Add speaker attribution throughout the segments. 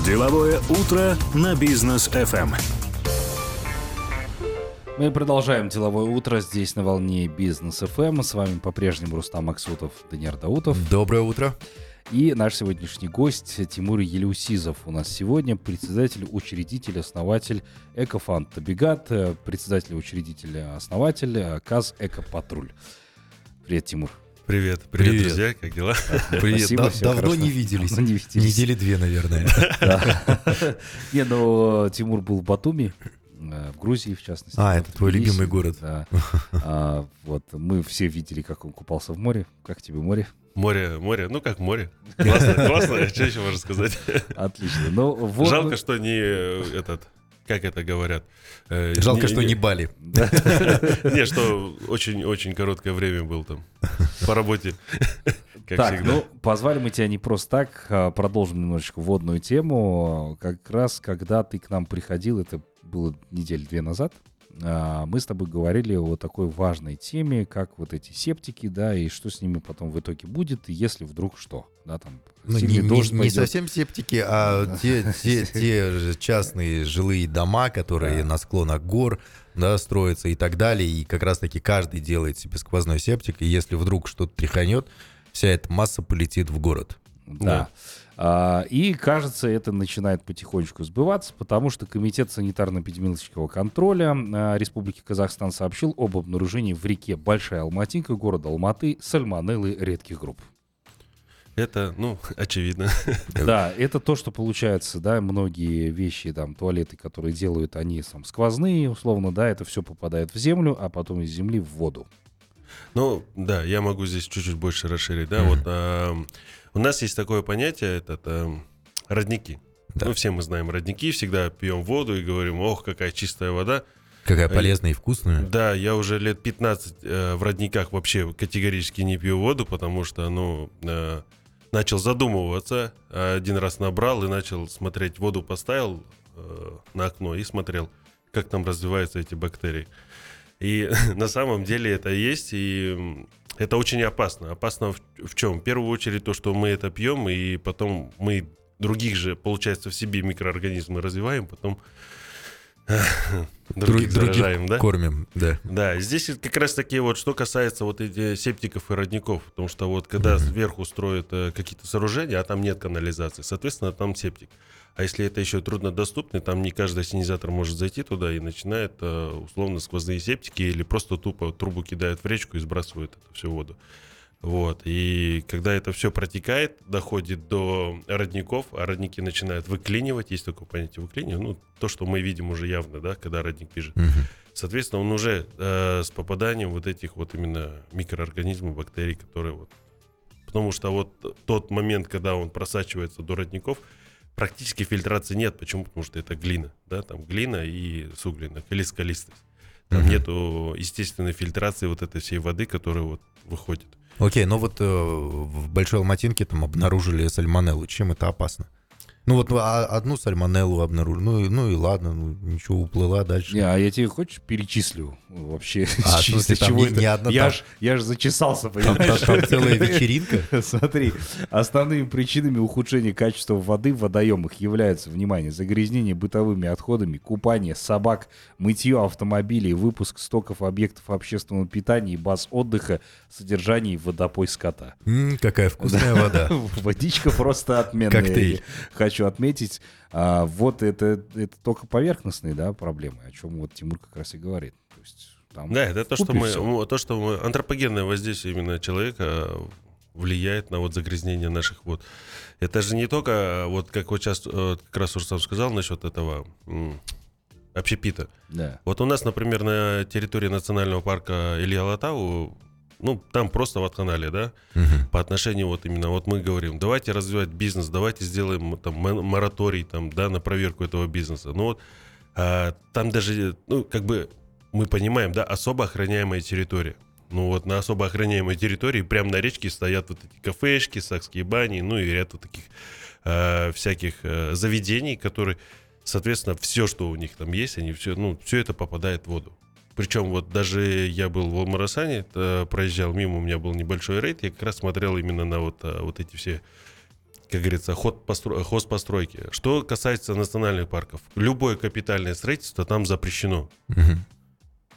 Speaker 1: Деловое утро на бизнес FM.
Speaker 2: Мы продолжаем деловое утро здесь на волне бизнес FM. С вами по-прежнему Рустам Максутов, Даниил Даутов.
Speaker 3: Доброе утро.
Speaker 2: И наш сегодняшний гость Тимур Елеусизов у нас сегодня, председатель, учредитель, основатель Экофанд Табигат, председатель, учредитель, основатель КАЗ Экопатруль. Привет, Тимур.
Speaker 4: Привет, привет, привет, друзья, как дела?
Speaker 3: Привет, Спасибо, да, давно хорошо. не виделись. Давно не виделись. Недели две, наверное.
Speaker 2: Не, ну Тимур был в Батуми, э, в Грузии, в частности.
Speaker 3: А, это твой любимый город.
Speaker 2: А, вот мы все видели, как он купался в море. Как тебе море?
Speaker 4: Море, море, ну как море. Классно, классно, что еще можно сказать?
Speaker 2: Отлично. Ну.
Speaker 4: Жалко, что не э, этот как это говорят.
Speaker 3: Э, Жалко, не, что не Бали.
Speaker 4: Не, что очень-очень короткое время был там по работе.
Speaker 2: так, ну, позвали мы тебя не просто так. А продолжим немножечко вводную тему. Как раз, когда ты к нам приходил, это было неделю две назад, мы с тобой говорили о такой важной теме, как вот эти септики, да, и что с ними потом в итоге будет, если вдруг что, да, там
Speaker 3: ну, не, не, не совсем септики, а те, те, те частные жилые дома, которые да. на склонах гор, да, строятся и так далее, и как раз-таки каждый делает себе сквозной септик, и если вдруг что-то тряханет, вся эта масса полетит в город.
Speaker 2: Да. Вот. А, и, кажется, это начинает потихонечку сбываться, потому что Комитет санитарно-эпидемиологического контроля а, Республики Казахстан сообщил об обнаружении в реке Большая Алматинка города Алматы сальмонеллы редких групп.
Speaker 4: Это, ну, очевидно.
Speaker 2: Да, это то, что получается, да, многие вещи, там, туалеты, которые делают, они там сквозные, условно, да, это все попадает в землю, а потом из земли в воду.
Speaker 4: Ну, да, я могу здесь чуть-чуть больше расширить, да, вот у нас есть такое понятие, это, это родники. Да. Ну, все мы знаем родники, всегда пьем воду и говорим, ох, какая чистая вода.
Speaker 3: Какая э, полезная и вкусная.
Speaker 4: Да, я уже лет 15 э, в родниках вообще категорически не пью воду, потому что, ну, э, начал задумываться. Один раз набрал и начал смотреть, воду поставил э, на окно и смотрел, как там развиваются эти бактерии. И на самом деле это есть, и это очень опасно. Опасно в, в чем? В первую очередь то, что мы это пьем, и потом мы других же, получается, в себе микроорганизмы развиваем, потом
Speaker 3: других заражаем, да? Кормим, да.
Speaker 4: Да, здесь как раз таки вот, что касается вот этих септиков и родников, потому что вот когда uh-huh. сверху строят э, какие-то сооружения, а там нет канализации, соответственно, там септик. А если это еще труднодоступный, там не каждый ассенизатор может зайти туда и начинает э, условно сквозные септики или просто тупо трубу кидают в речку и сбрасывают это всю воду. Вот. И когда это все протекает, доходит до родников, а родники начинают выклинивать, есть такое понятие выклинивать, ну, то, что мы видим уже явно, да, когда родник пишет. Угу. Соответственно, он уже э, с попаданием вот этих вот именно микроорганизмов, бактерий, которые вот... Потому что вот тот момент, когда он просачивается до родников, практически фильтрации нет. Почему? Потому что это глина, да, там глина и суглина, или скалистость. Там uh-huh. нету естественной фильтрации вот этой всей воды, которая вот выходит.
Speaker 3: Окей, но вот э, в Большой Алматинке там обнаружили сальмонеллу. Чем это опасно? Ну вот а, одну сальмонеллу обнаружили. Ну, ну и ладно, ну ничего, уплыла дальше.
Speaker 2: Не, а я тебе хочешь перечислю вообще? А, с смысле, там чего не? Не одна, я, там... ж, я ж зачесался,
Speaker 3: понимаешь? Там, там целая вечеринка.
Speaker 2: Смотри, основными причинами ухудшения качества воды в водоемах являются, внимание, загрязнение бытовыми отходами, купание собак, мытье автомобилей, выпуск стоков объектов общественного питания и баз отдыха, содержание и водопой скота.
Speaker 3: М-м, какая вкусная вода.
Speaker 2: Водичка просто отменная.
Speaker 3: Коктейль
Speaker 2: хочу отметить. А, вот это, это только поверхностные да, проблемы, о чем вот Тимур как раз и говорит. То есть,
Speaker 4: там да, это то что, мы, то, что мы... Антропогенное воздействие именно человека влияет на вот загрязнение наших вод. Это же не только, вот как вот сейчас э, как раз Урсам сказал насчет этого общепита.
Speaker 2: Да.
Speaker 4: Вот у нас, например, на территории национального парка Илья Латау ну, там просто в канале, да, угу. по отношению вот именно, вот мы говорим, давайте развивать бизнес, давайте сделаем там мораторий там, да, на проверку этого бизнеса. Ну вот, а, там даже, ну, как бы мы понимаем, да, особо охраняемая территория. Ну вот на особо охраняемой территории прямо на речке стоят вот эти кафешки, сакские бани, ну и ряд вот таких э, всяких э, заведений, которые, соответственно, все, что у них там есть, они все, ну, все это попадает в воду. Причем вот даже я был в Алмарасане, проезжал мимо, у меня был небольшой рейд, я как раз смотрел именно на вот, а, вот эти все как говорится, ход постро... хозпостройки. Что касается национальных парков, любое капитальное строительство там запрещено.
Speaker 3: Угу.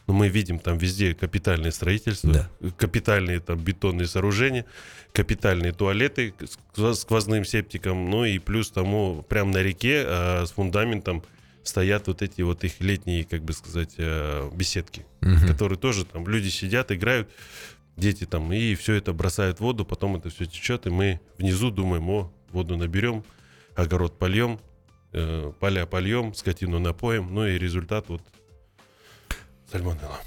Speaker 4: Но мы видим там везде капитальное строительство,
Speaker 3: Да.
Speaker 4: капитальные там бетонные сооружения, капитальные туалеты с сквозным септиком, ну и плюс тому прямо на реке а, с фундаментом стоят вот эти вот их летние, как бы сказать, э, беседки,
Speaker 3: Мгм.
Speaker 4: которые тоже там люди сидят, играют, дети там, и все это бросают в воду, потом это все течет, и мы внизу думаем, о, воду наберем, огород польем, э, поля польем, скотину напоем, ну и результат вот сальмонелла.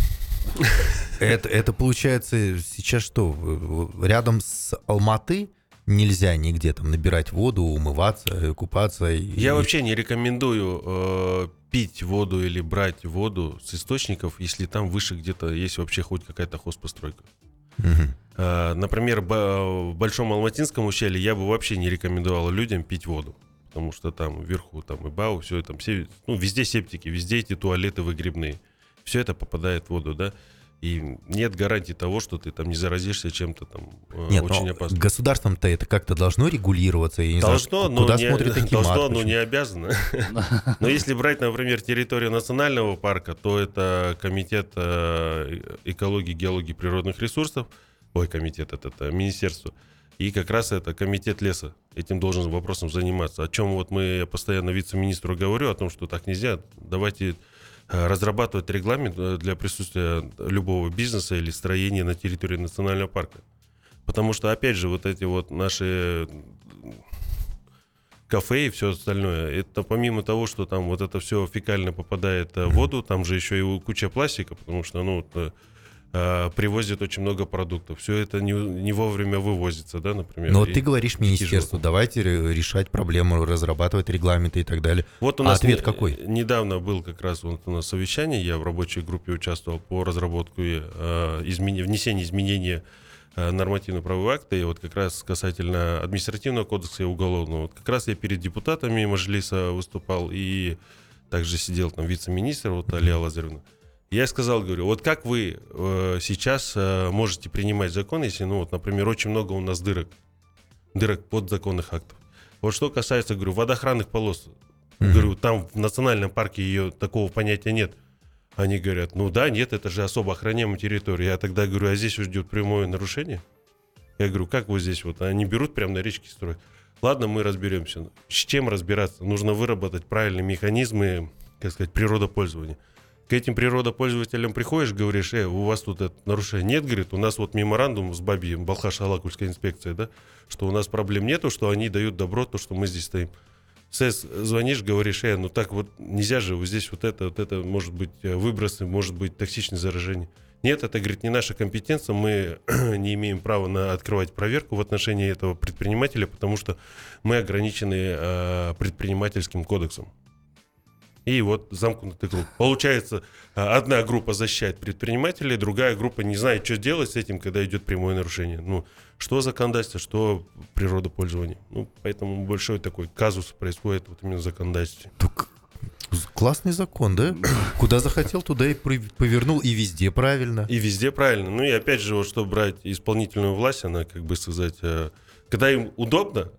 Speaker 3: Это, это получается сейчас что? Рядом с Алматы нельзя нигде там набирать воду, умываться, купаться. и-
Speaker 4: Я вообще не рекомендую э, пить воду или брать воду с источников, если там выше где-то есть вообще хоть какая-то хозпостройка.
Speaker 3: Мгм.
Speaker 4: Э, например, в Большом Алматинском ущелье я бы вообще не рекомендовал людям пить воду. Потому что там вверху там и БАУ, все там, все, ну, везде септики, везде эти туалеты выгребные. Все это попадает в воду, да. И нет гарантии того, что ты там не заразишься чем-то там э,
Speaker 3: Нет,
Speaker 4: очень опасным.
Speaker 3: государством-то это как-то должно регулироваться. Я не знаю,
Speaker 4: Должно, но
Speaker 3: куда
Speaker 4: не,
Speaker 3: смотрит такие
Speaker 4: должно, но не обязано. Но если брать, например, территорию национального парка, то это комитет э, экологии, геологии, природных ресурсов, ой, комитет, это, это министерство, и как раз это комитет леса этим должен вопросом заниматься. О чем вот мы я постоянно вице-министру говорю, о том, что так нельзя. Давайте разрабатывать регламент э, для присутствия любого бизнеса или строения на территории национального парка. Потому что, опять же, вот эти вот наши кафе и все остальное. Это помимо того, что там вот это все фекально попадает э, в воду, там же еще и куча пластика, потому что, ну, вот, э, привозят очень много продуктов. Все это не, не вовремя вывозится, да, например.
Speaker 3: Но
Speaker 4: И
Speaker 3: ты говоришь министерству, давайте ре- решать проблему, разрабатывать регламенты и так далее.
Speaker 4: Вот у
Speaker 3: А
Speaker 4: нас
Speaker 3: ответ
Speaker 4: не-
Speaker 3: какой?
Speaker 4: Недавно был как раз вот у нас совещание, я в рабочей группе участвовал по разработке э, измене- внесения изменения э, нормативно-правовых акта, и вот как раз касательно административного кодекса и уголовного. Вот как раз я перед депутатами Мажилиса выступал, и также сидел там вице-министр, вот Алия Лазаревна. Я сказал, говорю, вот как вы э, сейчас э, можете принимать закон, если, ну вот, например, очень много у нас дырок, дырок подзаконных актов. Вот что касается, говорю, водоохранных полос,
Speaker 3: Мгм.
Speaker 4: Говорю, там в национальном парке ее такого понятия нет. Они говорят, ну да, нет, это же особо охраняемая территория. Я тогда говорю, а здесь уже идет прямое нарушение? Я говорю, как вы здесь вот? Они берут прямо на речке строят. Ладно, мы разберемся. С чем разбираться? Нужно выработать правильные механизмы, как сказать, природопользования. К этим природопользователям приходишь, говоришь, э, у вас тут это нарушение. Нет, говорит, у нас вот меморандум с Баби, Балхаш-Алакульская инспекция, да, что у нас проблем нету, что они дают добро, то, что мы здесь стоим. СЭС звонишь, говоришь, э, ну так вот нельзя же, вот здесь вот это, вот это может быть э, выбросы, может быть токсичное заражение. Нет, это, говорит, не наша компетенция, мы не имеем права на открывать проверку в отношении этого предпринимателя, потому что мы ограничены э, предпринимательским кодексом. И вот замкнутый круг. Получается, э, одна группа защищает предпринимателей, другая группа не знает, что делать с этим, когда идет прямое нарушение. Ну, что законодательство, что природопользование. Ну, поэтому большой такой казус происходит вот именно в законодательстве.
Speaker 3: Так, классный закон, да? Куда захотел, туда и повернул, и везде правильно.
Speaker 4: И везде правильно. Ну и опять же, вот что брать исполнительную власть, она, как бы сказать, э, когда им удобно,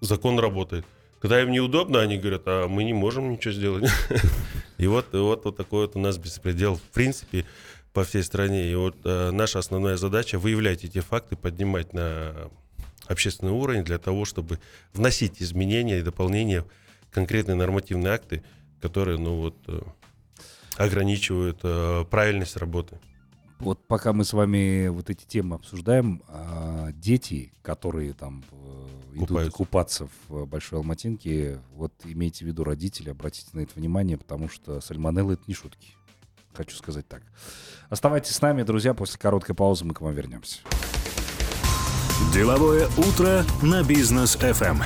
Speaker 4: закон работает. Когда им неудобно, они говорят, а мы не можем ничего сделать. И вот, вот, вот такой вот у нас беспредел, в принципе, по всей стране. И вот э, наша основная задача выявлять эти факты, поднимать на общественный уровень для того, чтобы вносить изменения и дополнения в конкретные нормативные акты, которые, ну вот, э, ограничивают э, правильность работы.
Speaker 2: Вот пока мы с вами вот эти темы обсуждаем, а, дети, которые там э, идут купаться в Большой Алматинке, вот имейте в виду родители, обратите на это внимание, потому что сальмонелла это не шутки. Хочу сказать так. Оставайтесь с нами, друзья, после короткой паузы мы к вам вернемся.
Speaker 1: Деловое утро на бизнес FM.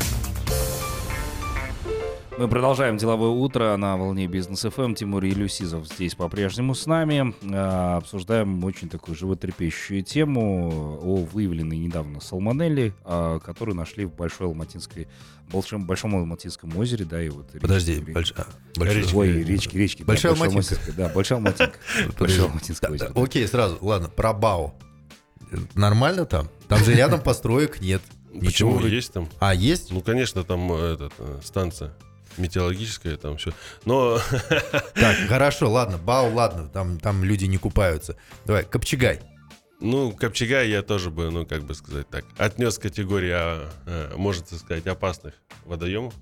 Speaker 2: Мы продолжаем деловое утро на волне бизнес ФМ. Тимур Елюсизов здесь по-прежнему с нами. А, Обсуждаем очень такую животрепещущую тему о выявленной недавно салмонелле, а, которую нашли в Большой Алматинской, Большом, Большом Алматинском озере, да, и вот...
Speaker 3: Подожди,
Speaker 2: речки-
Speaker 3: больш- а, большой-
Speaker 4: Речка.
Speaker 2: Ой, речки, речки. да,
Speaker 3: Большая Алматинка.
Speaker 2: Алматинское, Да, Большая Алматинка. Большое Алматинское
Speaker 3: Да,
Speaker 2: озеро.
Speaker 3: Окей, сразу, ладно, про БАО. Нормально там? Там же рядом построек нет.
Speaker 4: Почему? Есть там?
Speaker 3: А, есть?
Speaker 4: Ну, конечно, там э, этот, э, станция метеорологическая, там все. Но
Speaker 3: Так, хорошо, ладно, Бау, ладно, там, там люди не купаются. Давай, Копчегай.
Speaker 4: Ну, Копчегай я тоже бы, ну, как бы сказать так, отнес к категории, а, а, можно так сказать, опасных водоемов.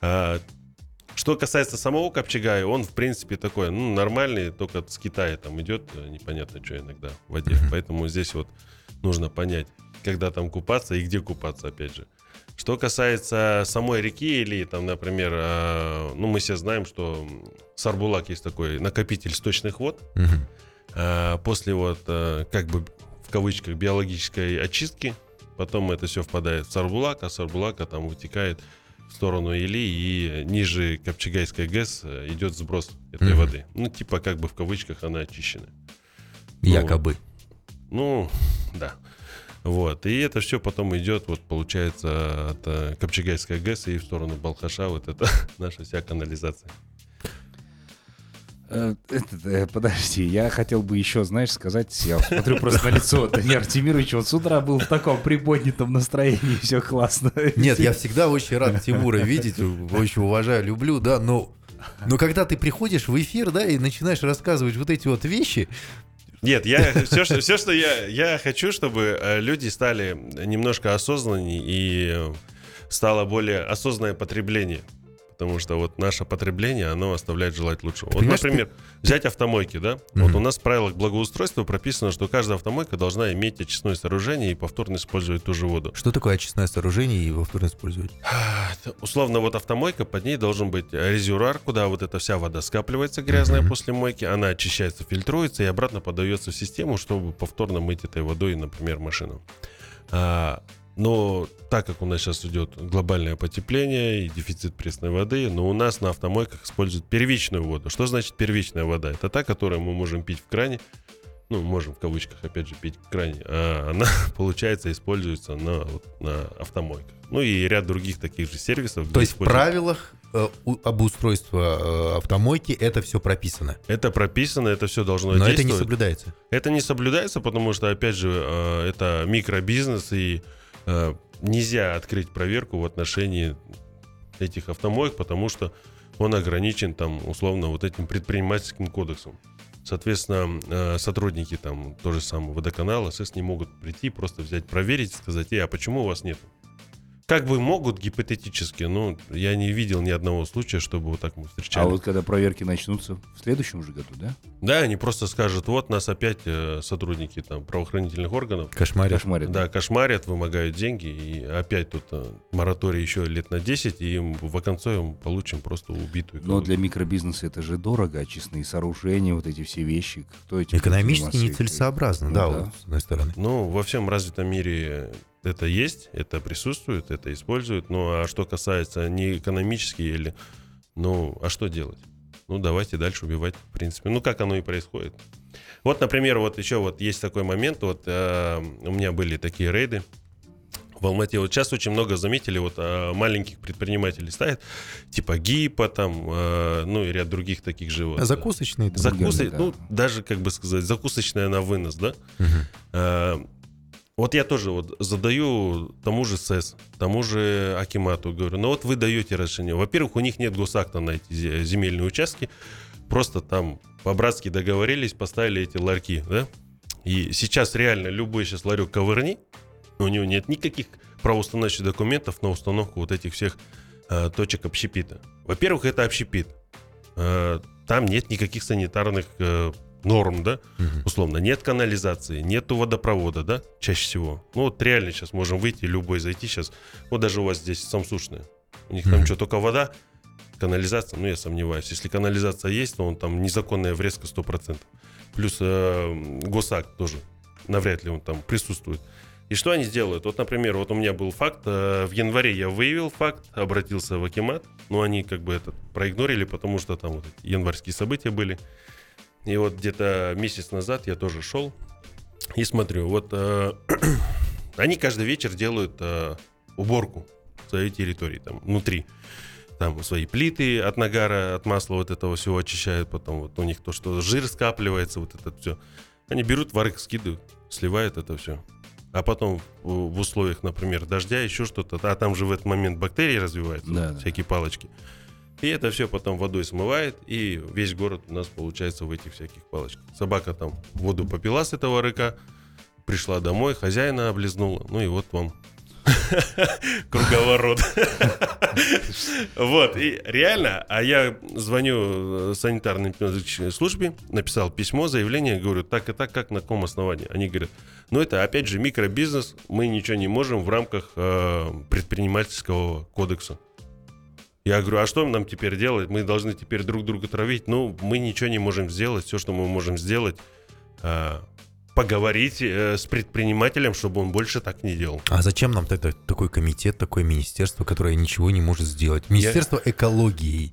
Speaker 4: А, что касается самого Копчегая, он, в принципе, такой, ну, нормальный, только с Китая там идет, э, непонятно, что иногда в воде. Поэтому здесь вот нужно понять, когда там купаться и где купаться, опять же. Что касается самой реки или там, например, а, ну, мы все знаем, что Сарбулак есть такой накопитель сточных вод,
Speaker 3: Мгм.
Speaker 4: а, после вот э, как бы в кавычках биологической очистки, потом это все впадает в Сарбулак, а Сарбулака там вытекает в сторону Или, и ниже Копчегайской ГЭС э, идет сброс этой
Speaker 3: Мгм.
Speaker 4: воды. Ну, типа как бы в кавычках она очищена. Ну,
Speaker 3: Якобы.
Speaker 4: Ну, да. Вот. И это все потом идет, вот получается, от э, Копчегайской ГЭС и в сторону Балхаша, вот это наша вся канализация.
Speaker 2: Э, этот, э, подожди, я хотел бы еще, знаешь, сказать, я смотрю просто на лицо Данила Артемировича, он с утра был в таком приподнятом настроении, все классно.
Speaker 3: Нет, я всегда очень рад Тимура видеть, очень уважаю, люблю, да, но, но когда ты приходишь в эфир, да, и начинаешь рассказывать вот эти вот вещи,
Speaker 4: Нет, я все, что, все, что я, я хочу, чтобы э, люди стали немножко осознаннее и э, стало более осознанное потребление. Потому что вот наше потребление, оно оставляет желать лучшего. Вот,
Speaker 3: понимаешь,
Speaker 4: например, взять автомойки, да?
Speaker 3: Мгм.
Speaker 4: Вот у нас в правилах благоустройства прописано, что каждая автомойка должна иметь очистное сооружение и повторно использовать ту же воду.
Speaker 3: что такое очистное сооружение и повторно использовать?
Speaker 4: Условно, вот автомойка, под ней должен быть резервуар, куда вот эта вся вода скапливается грязная
Speaker 3: Мгм.
Speaker 4: после мойки, она очищается, фильтруется и обратно подается в систему, чтобы повторно мыть этой водой, например, машину. А, но так как у нас сейчас идет глобальное потепление и дефицит пресной воды, но у нас на автомойках используют первичную воду. Что значит первичная вода? Это та, которую мы можем пить в кране, ну, можем в кавычках, опять же, пить в кране, а она, получается, используется на, вот, на автомойках. Ну и ряд других таких же сервисов.
Speaker 3: То есть в правилах э, у- обустройства э, автомойки это все прописано,
Speaker 4: Это прописано, это все должно
Speaker 3: но это не соблюдается.
Speaker 4: Это не соблюдается, потому что, опять же, э, это микробизнес, и нельзя открыть проверку в отношении этих автомоек, потому что он ограничен там, условно, вот этим предпринимательским кодексом. Соответственно, э, сотрудники там тоже самого водоканала, СС не могут прийти, просто взять, проверить, сказать, «Эй, а почему у вас нет? Как бы могут гипотетически, но я не видел ни одного случая, чтобы вот так мы встречали.
Speaker 2: А вот когда проверки начнутся в следующем же году, да?
Speaker 4: Да, они просто скажут, вот нас опять э, сотрудники там правоохранительных органов
Speaker 3: Кошмарит.
Speaker 2: Кошмарит.
Speaker 4: да, кошмарят, вымогают деньги, и опять тут э, мораторий еще лет на 10, и им в оконце мы получим просто убитую.
Speaker 2: Но для микробизнеса это же дорого, очистные сооружения, вот эти все вещи. Кто будет
Speaker 3: Экономически нецелесообразно,
Speaker 2: Ну
Speaker 3: да,
Speaker 2: да.
Speaker 3: вот, с одной стороны.
Speaker 4: Ну, во всем развитом мире это есть, это присутствует, это используют. Ну, а что касается не экономически или... Ну, а что делать? Ну, давайте дальше убивать, в принципе. Ну, как оно и происходит. Вот, например, вот еще вот есть такой момент, вот э, у меня были такие рейды в Алмате. Вот сейчас очень много заметили, вот э, маленьких предпринимателей ставят, типа ГИПа там, э, ну и ряд других таких же вот.
Speaker 3: А закусочные
Speaker 4: Закусы,
Speaker 2: да.
Speaker 4: ну, даже, как бы сказать, закусочная на вынос, да?
Speaker 3: Мгм.
Speaker 4: Э, Вот я тоже вот задаю тому же СЭС, тому же Акимату, говорю, ну вот вы даете разрешение. Во-первых, у них нет госакта на эти зе- земельные участки, просто там по-братски договорились, поставили эти ларьки, да? И сейчас реально любой сейчас ларек ковырни, у него нет никаких правоустановочных документов на установку вот этих всех э, точек общепита. Во-первых, это общепит. Э, там нет никаких санитарных э, норм, да?
Speaker 3: Мгм.
Speaker 4: условно, нет канализации, нету водопровода, да, чаще всего. Ну вот реально сейчас можем выйти, любой зайти сейчас. Вот даже у вас здесь самсушная. У них там
Speaker 3: Мгм.
Speaker 4: что, только вода, канализация, ну я сомневаюсь. Если канализация есть, то он там незаконная врезка 100%. Плюс э, госакт тоже, навряд ли он там присутствует. И что они делают? Вот, например, вот у меня был факт, э, в январе я выявил факт, обратился в Акимат, но они как бы это проигнорили, потому что там вот январские события были. И вот где-то месяц назад я тоже шел и смотрю, вот э, они каждый вечер делают э, уборку своей территории, там, внутри. Там свои плиты от нагара, от масла вот этого всего очищают, потом вот у них то, что жир скапливается, вот это все. Они берут, варик скидывают, сливают это все. а потом в, условиях, например, дождя, еще что-то, а там же в этот момент бактерии развиваются,
Speaker 2: Да, да.
Speaker 4: всякие палочки. И это все потом водой смывает, и весь город у нас получается в этих всяких палочках. Собака там воду попила с этого рыка, пришла домой, хозяина облизнула, ну и вот вам круговорот. Вот, и реально, а я звоню э, санитарной службе, написал письмо, заявление, говорю, так и так, как, на каком основании? Они говорят, ну это опять же микробизнес, мы ничего не можем в рамках э, предпринимательского кодекса. Я говорю, а что нам теперь делать? Мы должны теперь друг друга травить. Ну, мы ничего не можем сделать. Все, что мы можем сделать, э, поговорить э, с предпринимателем, чтобы он больше так не делал.
Speaker 3: А зачем нам тогда такой комитет, такое министерство, которое ничего не может сделать? Министерство экологии,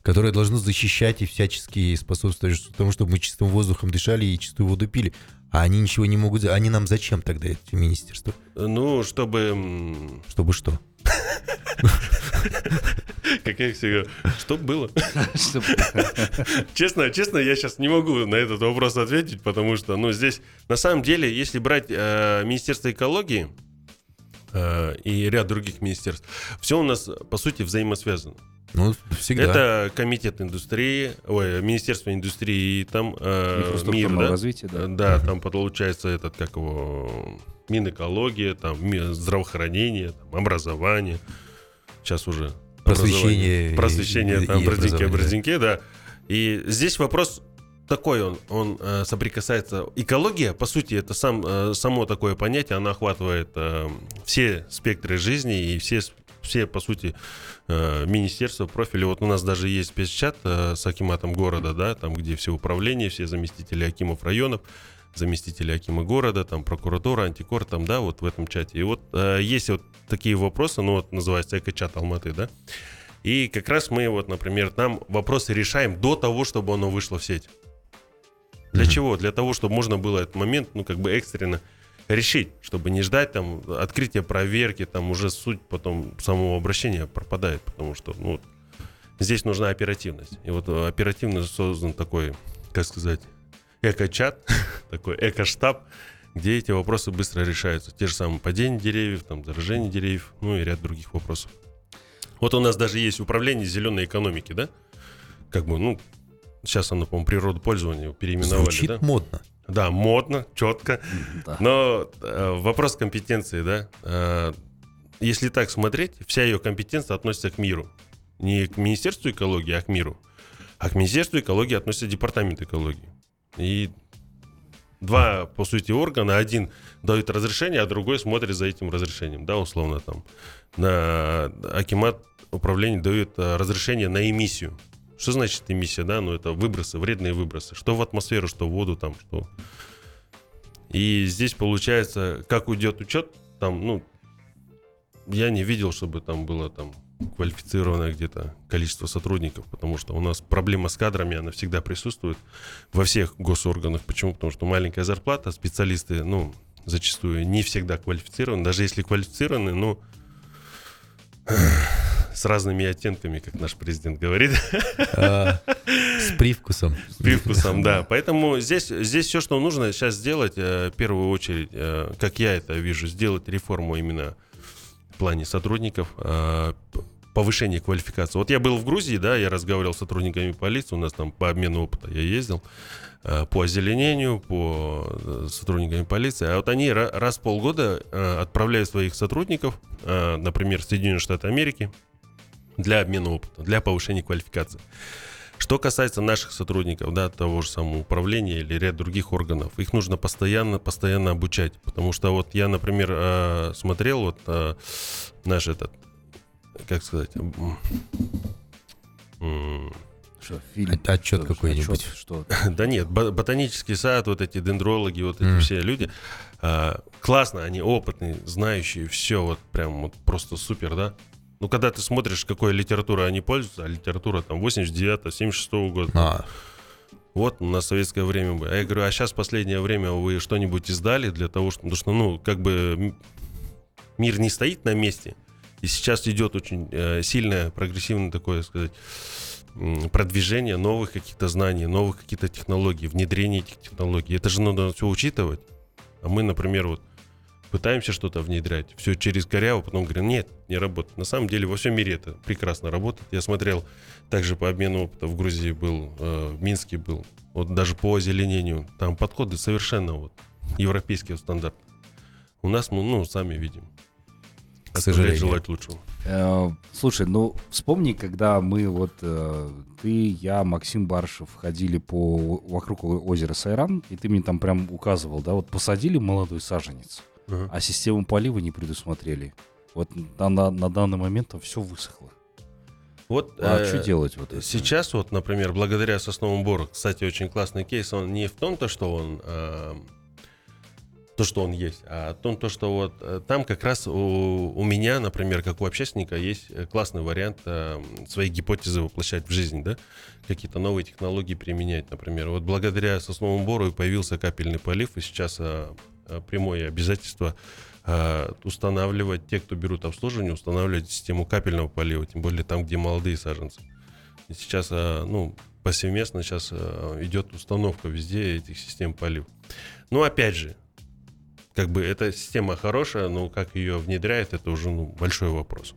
Speaker 3: которое должно защищать и всячески способствовать тому, чтобы мы чистым воздухом дышали и чистую воду пили. А они ничего не могут сделать. Они нам зачем тогда, эти министерства?
Speaker 4: Ну, чтобы...
Speaker 3: Чтобы что?
Speaker 4: Как я всегда... Что было?
Speaker 2: Чтоб-
Speaker 4: Честно, честно, я сейчас не могу на этот вопрос ответить, потому что, ну, здесь, на самом деле, если брать э, Министерство экологии э, и ряд других министерств, все у нас, по сути, взаимосвязано.
Speaker 3: Ну, всегда.
Speaker 4: Это комитет индустрии, ой, Министерство индустрии, там э, МИР, да?
Speaker 2: развития, да.
Speaker 4: Да, там получается этот, как его, Минэкология, там здравоохранение, там, образование. Сейчас уже
Speaker 3: Просвещение
Speaker 4: Просвещение,
Speaker 3: и-
Speaker 4: там,
Speaker 3: и образование, да.
Speaker 4: да. И здесь вопрос такой он, он э, соприкасается. Экология, по сути, это сам, э, само такое понятие, оно охватывает э, все спектры жизни и все, все по сути, э, министерства, профили. Вот у нас даже есть спецчат э, с акиматом города, да, там, где все управления, все заместители акимов районов, заместители акима города, там, прокуратура, антикор, там, да, вот в этом чате. И вот э, есть вот такие вопросы, ну, вот называется эко-чат Алматы, да, и как раз мы вот, например, там вопросы решаем до того, чтобы оно вышло в сеть. Для
Speaker 3: Мгм.
Speaker 4: чего? Для того, чтобы можно было этот момент, ну, как бы экстренно решить, чтобы не ждать там открытия проверки, там уже суть потом самого обращения пропадает, потому что, ну, здесь нужна оперативность. И вот э, оперативно создан такой, как сказать, эко-чат, такой эко-штаб, где эти вопросы быстро решаются. Те же самые падения деревьев, там, заражение деревьев, ну и ряд других вопросов. Вот у нас даже есть управление зеленой экономики, да? Как бы, ну, сейчас оно, по-моему, природопользование переименовали,
Speaker 3: Звучит
Speaker 4: да?
Speaker 3: модно.
Speaker 4: Да, модно, четко.
Speaker 2: Да.
Speaker 4: Но э, вопрос компетенции, да? Э, если так смотреть, вся ее компетенция относится к миру. Не к Министерству экологии, а к миру. А к Министерству экологии относится Департамент экологии. И два, по сути, органа. Один дает разрешение, а другой смотрит за этим разрешением, да, условно там. На Акимат управление дает э, разрешение на эмиссию. Что значит эмиссия, да? Ну, это выбросы, вредные выбросы. Что в атмосферу, что в воду там, что... И здесь получается, как уйдет учет, там, ну, я не видел, чтобы там было там квалифицированное где-то количество сотрудников, потому что у нас проблема с кадрами, она всегда присутствует во всех госорганах. Почему? Потому что маленькая зарплата, специалисты, ну, зачастую не всегда квалифицированы. Даже если квалифицированы, ну, с разными оттенками, как наш президент говорит.
Speaker 3: А, С привкусом.
Speaker 4: С привкусом, да. Поэтому здесь, здесь все, что нужно сейчас сделать, э, в первую очередь, э, как я это вижу, сделать реформу именно в плане сотрудников, п- повышение квалификации. Вот я был в Грузии, да, я разговаривал с сотрудниками полиции, у нас там по обмену опыта я ездил, э, по озеленению, по э, сотрудниками полиции. А вот они ра- раз в полгода э, отправляют своих сотрудников, например, в Соединенные Штаты Америки, для обмена опыта, для повышения квалификации. Что касается наших сотрудников, да, того же самого управления или ряд других органов, их нужно постоянно, постоянно обучать, потому что вот я, например, э, смотрел вот э, наш этот, как сказать,
Speaker 2: Что, фильм?
Speaker 3: От- отчет
Speaker 2: Что,
Speaker 3: какой-нибудь.
Speaker 2: отчет, Что?
Speaker 4: да нет, бо- ботанический сад, вот эти дендрологи, вот эти
Speaker 3: Мгм.
Speaker 4: все люди, а, классно, они опытные, знающие, все вот прям вот просто супер, да. Ну, когда ты смотришь, какой литературой они пользуются, а литература там 89-76 года,
Speaker 3: А,
Speaker 4: Вот на советское время бы. А я говорю, а сейчас последнее время вы что-нибудь издали для того, что, потому что, ну, как бы мир не стоит на месте. И сейчас идет очень э, сильное, прогрессивное такое, сказать, продвижение новых каких-то знаний, новых каких-то технологий, внедрение этих технологий. Это же надо все учитывать. А мы, например, вот пытаемся что-то внедрять, все через коряво, потом говорим, нет, не работает. На самом деле во всем мире это прекрасно работает. Я смотрел также по обмену опыта в Грузии был, э, в Минске был, вот даже по озеленению, там подходы совершенно вот европейские стандарты. У нас мы, ну, сами видим.
Speaker 3: К сожалению.
Speaker 4: желать лучшего.
Speaker 2: Э, Слушай, ну вспомни, когда мы вот э, ты, я, Максим Баршев ходили по вокруг озера Сайрам, и ты мне там прям указывал, да, вот посадили молодой саженец,
Speaker 4: Ага.
Speaker 2: а систему полива не предусмотрели. Вот на, на, на данный момент там все высохло.
Speaker 4: Вот
Speaker 2: А
Speaker 4: э,
Speaker 2: что делать вот это?
Speaker 4: Сейчас вот, например, благодаря сосновому бору, кстати, очень классный кейс, он не в том, то, что он э, то, что он есть, а в том, то, что вот э, там как раз у, у меня, например, как у общественника, есть э, классный вариант э, свои гипотезы воплощать в жизнь, да, какие-то новые технологии применять, например. Вот благодаря сосновому бору и появился капельный полив, и сейчас э, прямое обязательство э, устанавливать, те, кто берут обслуживание, устанавливать систему капельного полива, тем более там, где молодые саженцы. И сейчас, э, ну, повсеместно сейчас э, идет установка везде этих систем полив. Ну, опять же, как бы эта система хорошая, но как ее внедряют, это уже ну, большой вопрос.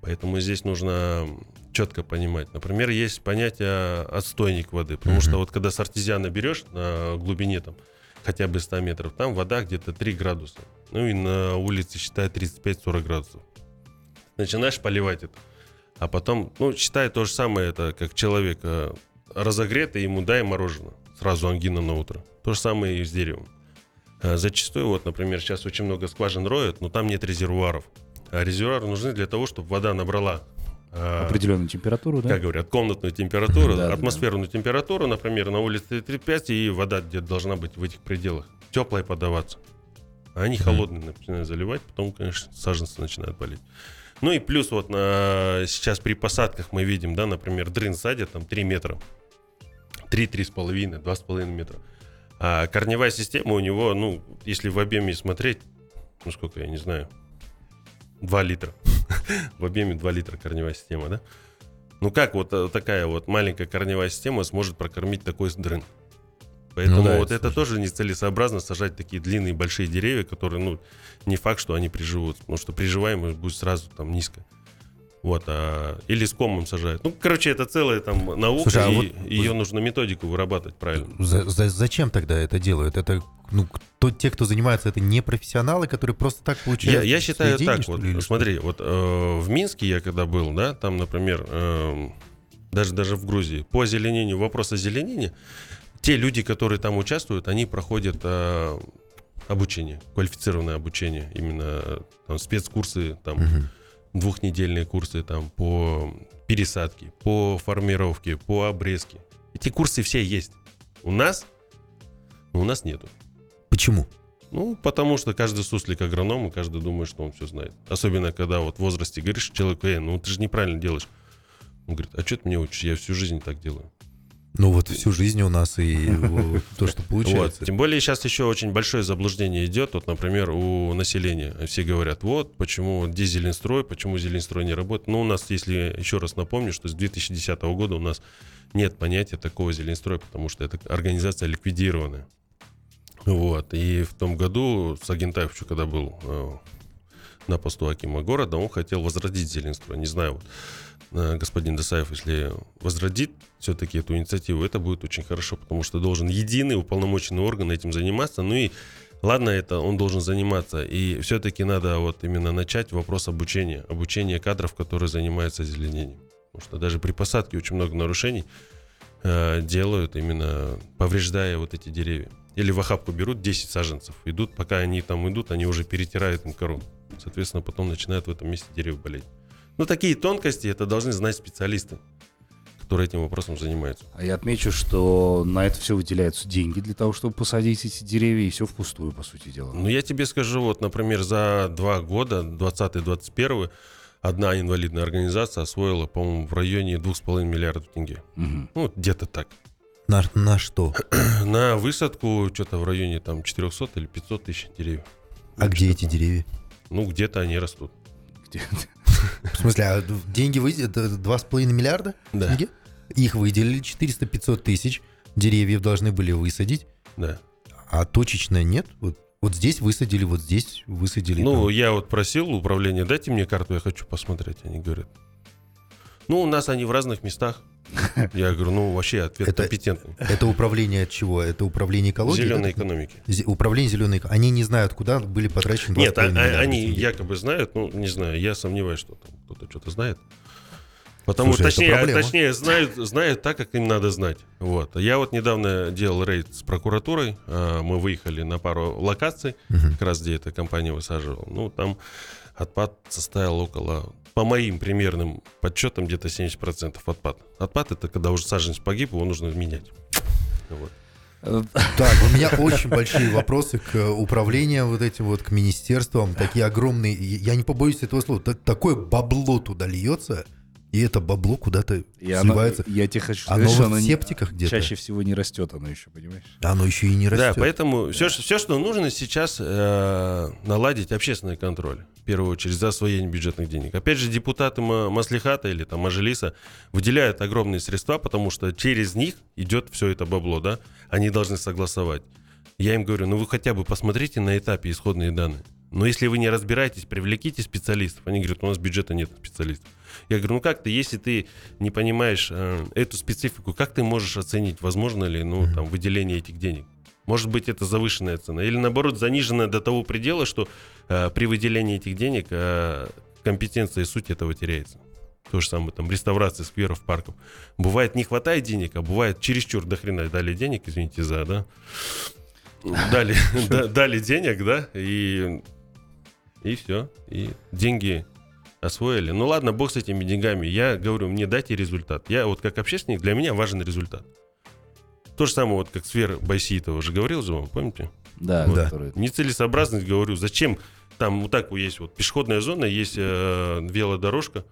Speaker 4: Поэтому здесь нужно четко понимать. Например, есть понятие отстойник воды, потому
Speaker 3: Мгм.
Speaker 4: что вот когда с артезиана берешь на глубине там хотя бы 100 метров, там вода где-то 3 градуса. Ну и на улице считай 35-40 градусов. Начинаешь поливать это. А потом, ну, считай то же самое, это как человек э, разогретый, ему дай мороженое. Сразу ангина на утро. То же самое и с деревом. Э, Зачастую, вот, например, сейчас очень много скважин роют, но там нет резервуаров. А резервуары нужны для того, чтобы вода набрала
Speaker 2: Определенную температуру, да?
Speaker 4: как говорят, комнатную температуру,
Speaker 2: Да, да,
Speaker 4: атмосферную температуру, например, на улице 35, и вода где-то должна быть в этих пределах. Теплая подаваться. А они холодные начинают заливать, потом, конечно, саженцы начинают болеть. Ну и плюс вот на, сейчас при посадках мы видим, да, например, дрын садят там 3 метра. 3-3,5, 2,5 метра. А корневая система у него, ну, если в объеме смотреть, ну сколько, я не знаю, 2 литра. в объеме 2 литра корневая система, да? Ну как вот э, такая вот маленькая корневая система сможет прокормить такой дрын? Поэтому
Speaker 3: Ну да,
Speaker 4: вот
Speaker 3: это
Speaker 4: это тоже нецелесообразно сажать такие длинные большие деревья, которые, ну, не факт, что они приживут, потому что приживаемость будет сразу там низкая. Вот, а, или с комом сажают. Ну, короче, это целая там наука,
Speaker 3: Слушай, а
Speaker 4: и
Speaker 3: вот-
Speaker 4: ее нужно методику вырабатывать правильно.
Speaker 3: За- за- зачем тогда это делают? Это ну, кто, те, кто занимается, это не профессионалы, которые просто так
Speaker 4: Я,
Speaker 3: получают.
Speaker 4: я считаю
Speaker 3: свои деньги,
Speaker 4: так
Speaker 3: что
Speaker 4: вот.
Speaker 3: ли, что?
Speaker 4: Смотри, вот э, в Минске я когда был, да, там, например, эм, даже даже в Грузии по озеленению, вопрос озеленения, те люди, которые там участвуют, они проходят э, обучение, квалифицированное обучение, именно э, там, спецкурсы, там
Speaker 3: Мгм.
Speaker 4: двухнедельные курсы там по пересадке, по формировке, по обрезке. Эти курсы все есть. У нас, у нас нету.
Speaker 3: Почему?
Speaker 4: Ну, потому что каждый суслик агроном, и каждый думает, что он все знает. Особенно, когда вот в возрасте говоришь человеку, э, ну ты же неправильно делаешь. Он говорит, а что ты мне учишь? Я всю жизнь так делаю.
Speaker 3: Ну вот всю жизнь у нас и вот то, что
Speaker 4: Вот.
Speaker 3: получается.
Speaker 4: Тем более сейчас еще очень большое заблуждение идет. Вот, например, у населения. Все говорят, вот почему вот дизельный строй, почему Зеленстрой не работает. Ну, у нас, если еще раз напомню, что с 2010 года у нас нет понятия такого Зеленстроя, потому что это организация ликвидированная. Вот. И в том году Сагентаев, еще когда был э, на посту Акима города, он хотел возродить Зеленстрой. Не знаю, вот, э, господин Десаев, если возродит все-таки эту инициативу, это будет очень хорошо, потому что должен единый уполномоченный орган этим заниматься. Ну и ладно, это он должен заниматься. И все-таки надо вот именно начать вопрос обучения. Обучения кадров, которые занимаются озеленением. Потому что даже при посадке очень много нарушений э, делают, именно повреждая вот эти деревья. Или в охапку берут 10 саженцев, идут, пока они там идут, они уже перетирают им кору. Соответственно, потом начинают в этом месте дерево болеть. Ну, такие тонкости, это должны знать специалисты, которые этим вопросом занимаются.
Speaker 2: А я отмечу, что на это все выделяются деньги для того, чтобы посадить эти деревья, и все впустую, по сути дела.
Speaker 4: Ну, я тебе скажу, вот, например, за два года, 20-21, одна инвалидная организация освоила, по-моему, в районе 2,5 миллиардов тенге.
Speaker 2: Мгм.
Speaker 4: Ну, где-то так.
Speaker 3: На, на что?
Speaker 4: На высадку что-то в районе там 400 или 500 тысяч деревьев.
Speaker 3: А где эти деревья?
Speaker 4: Ну, где-то они растут.
Speaker 3: В смысле, а деньги вы... это 2,5 миллиарда?
Speaker 4: Да.
Speaker 3: Их выделили 400-500 тысяч. Деревьев должны были высадить.
Speaker 4: Да.
Speaker 3: А точечно нет? Вот, Вот здесь высадили, вот здесь высадили.
Speaker 4: Ну, я вот просил управление, дайте мне карту, я хочу посмотреть. Они говорят, ну, у нас они в разных местах. Я говорю, ну, вообще ответ
Speaker 3: Это-
Speaker 4: компетентный.
Speaker 3: Это управление от чего? Это управление экологии?
Speaker 4: Зеленой
Speaker 3: да?
Speaker 4: экономики.
Speaker 3: Зе- Управление зеленой экономики. Они не знают, куда были потрачены
Speaker 4: Нет, а-
Speaker 3: 2,5
Speaker 4: а-
Speaker 3: миллиарда
Speaker 4: они якобы знают, ну, не знаю, я сомневаюсь, что там кто-то что-то знает. Потому
Speaker 3: Слушай, это
Speaker 4: точнее,
Speaker 3: проблема.
Speaker 4: точнее знают, знают так, как им надо знать. Вот. Я вот недавно делал рейд с прокуратурой. а, Мы выехали на пару локаций,
Speaker 3: Мгм.
Speaker 4: как раз где эта компания высаживала. Ну, там отпад составил около, по моим примерным подсчетам, где-то 70% отпад. Отпад это когда уже саженец погиб, его нужно менять. Вот.
Speaker 3: Так, у меня очень большие вопросы к управлению вот этим вот, к министерствам. Такие огромные, я не побоюсь этого слова, та- такое бабло туда льется, и это бабло куда-то
Speaker 2: И оно,
Speaker 3: сливается.
Speaker 2: я тебе хочу
Speaker 3: Оно
Speaker 2: сказать, что
Speaker 3: вот
Speaker 2: оно
Speaker 3: в
Speaker 2: не-
Speaker 3: септиках где-то.
Speaker 2: чаще всего не растет, оно еще, понимаешь?
Speaker 3: Оно еще и не растет.
Speaker 4: Да, поэтому все, все, что нужно сейчас э, наладить общественный контроль. В первую очередь за освоение бюджетных денег. Опять же, депутаты Ма- Маслихата или там Мажилиса выделяют огромные средства, потому что через них идет все это бабло, да? Они должны согласовать. Я им говорю, ну вы хотя бы посмотрите на этапе исходные данные. Но если вы не разбираетесь, привлеките специалистов. Они говорят, у нас бюджета нет специалистов. Я говорю, ну как ты, если ты не понимаешь э, эту специфику, как ты можешь оценить, возможно ли ну, там, выделение этих денег? Может быть, это завышенная цена. Или наоборот, заниженная до того предела, что э, при выделении этих денег э, компетенция и суть этого теряется. То же самое, там, реставрация скверов, парков. Бывает, не хватает денег, а бывает, чересчур до хрена дали денег, извините за, да. Дали, да- дали денег, да, и, и все. И деньги освоили. Ну ладно, бог с этими деньгами. Я говорю, мне дайте результат. Я вот как общественник, для меня важен результат. То же самое, вот как сфера Байситова же говорил же вам, помните?
Speaker 2: Да,
Speaker 3: Да.
Speaker 2: который-
Speaker 4: Нецелесообразность, говорю, зачем там вот так вот есть вот пешеходная зона, есть э, велодорожка.